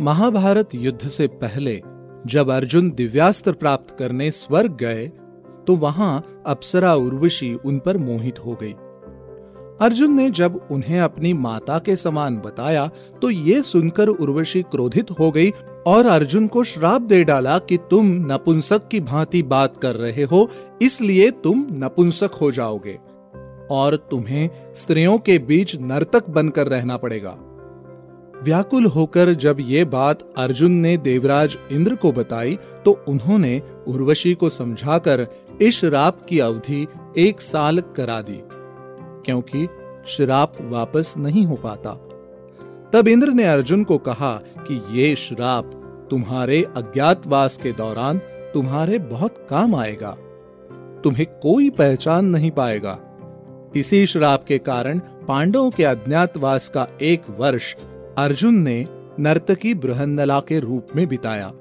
महाभारत युद्ध से पहले जब अर्जुन दिव्यास्त्र प्राप्त करने स्वर्ग गए तो वहाँ अप्सरा उर्वशी उन पर मोहित हो गई। अर्जुन ने जब उन्हें अपनी माता के समान बताया तो ये सुनकर उर्वशी क्रोधित हो गई और अर्जुन को श्राप दे डाला कि तुम नपुंसक की भांति बात कर रहे हो, इसलिए तुम नपुंसक हो जाओगे और तुम्हें स्त्रियों के बीच नर्तक बनकर रहना पड़ेगा। व्याकुल होकर जब ये बात अर्जुन ने देवराज इंद्र को बताई तो उन्होंने उर्वशी को समझाकर इस श्राप की अवधि एक साल करा दी, क्योंकि श्राप वापस नहीं हो पाता। तब इंद्र ने अर्जुन को कहा कि ये श्राप तुम्हारे अज्ञातवास के दौरान तुम्हारे बहुत काम आएगा। तुम्हें कोई पहचान नहीं पाएगा। इसी श्राप के कारण पांडवों के अज्ञातवास का एक वर्ष अर्जुन ने नर्तकी बृहन्नला के रूप में बिताया।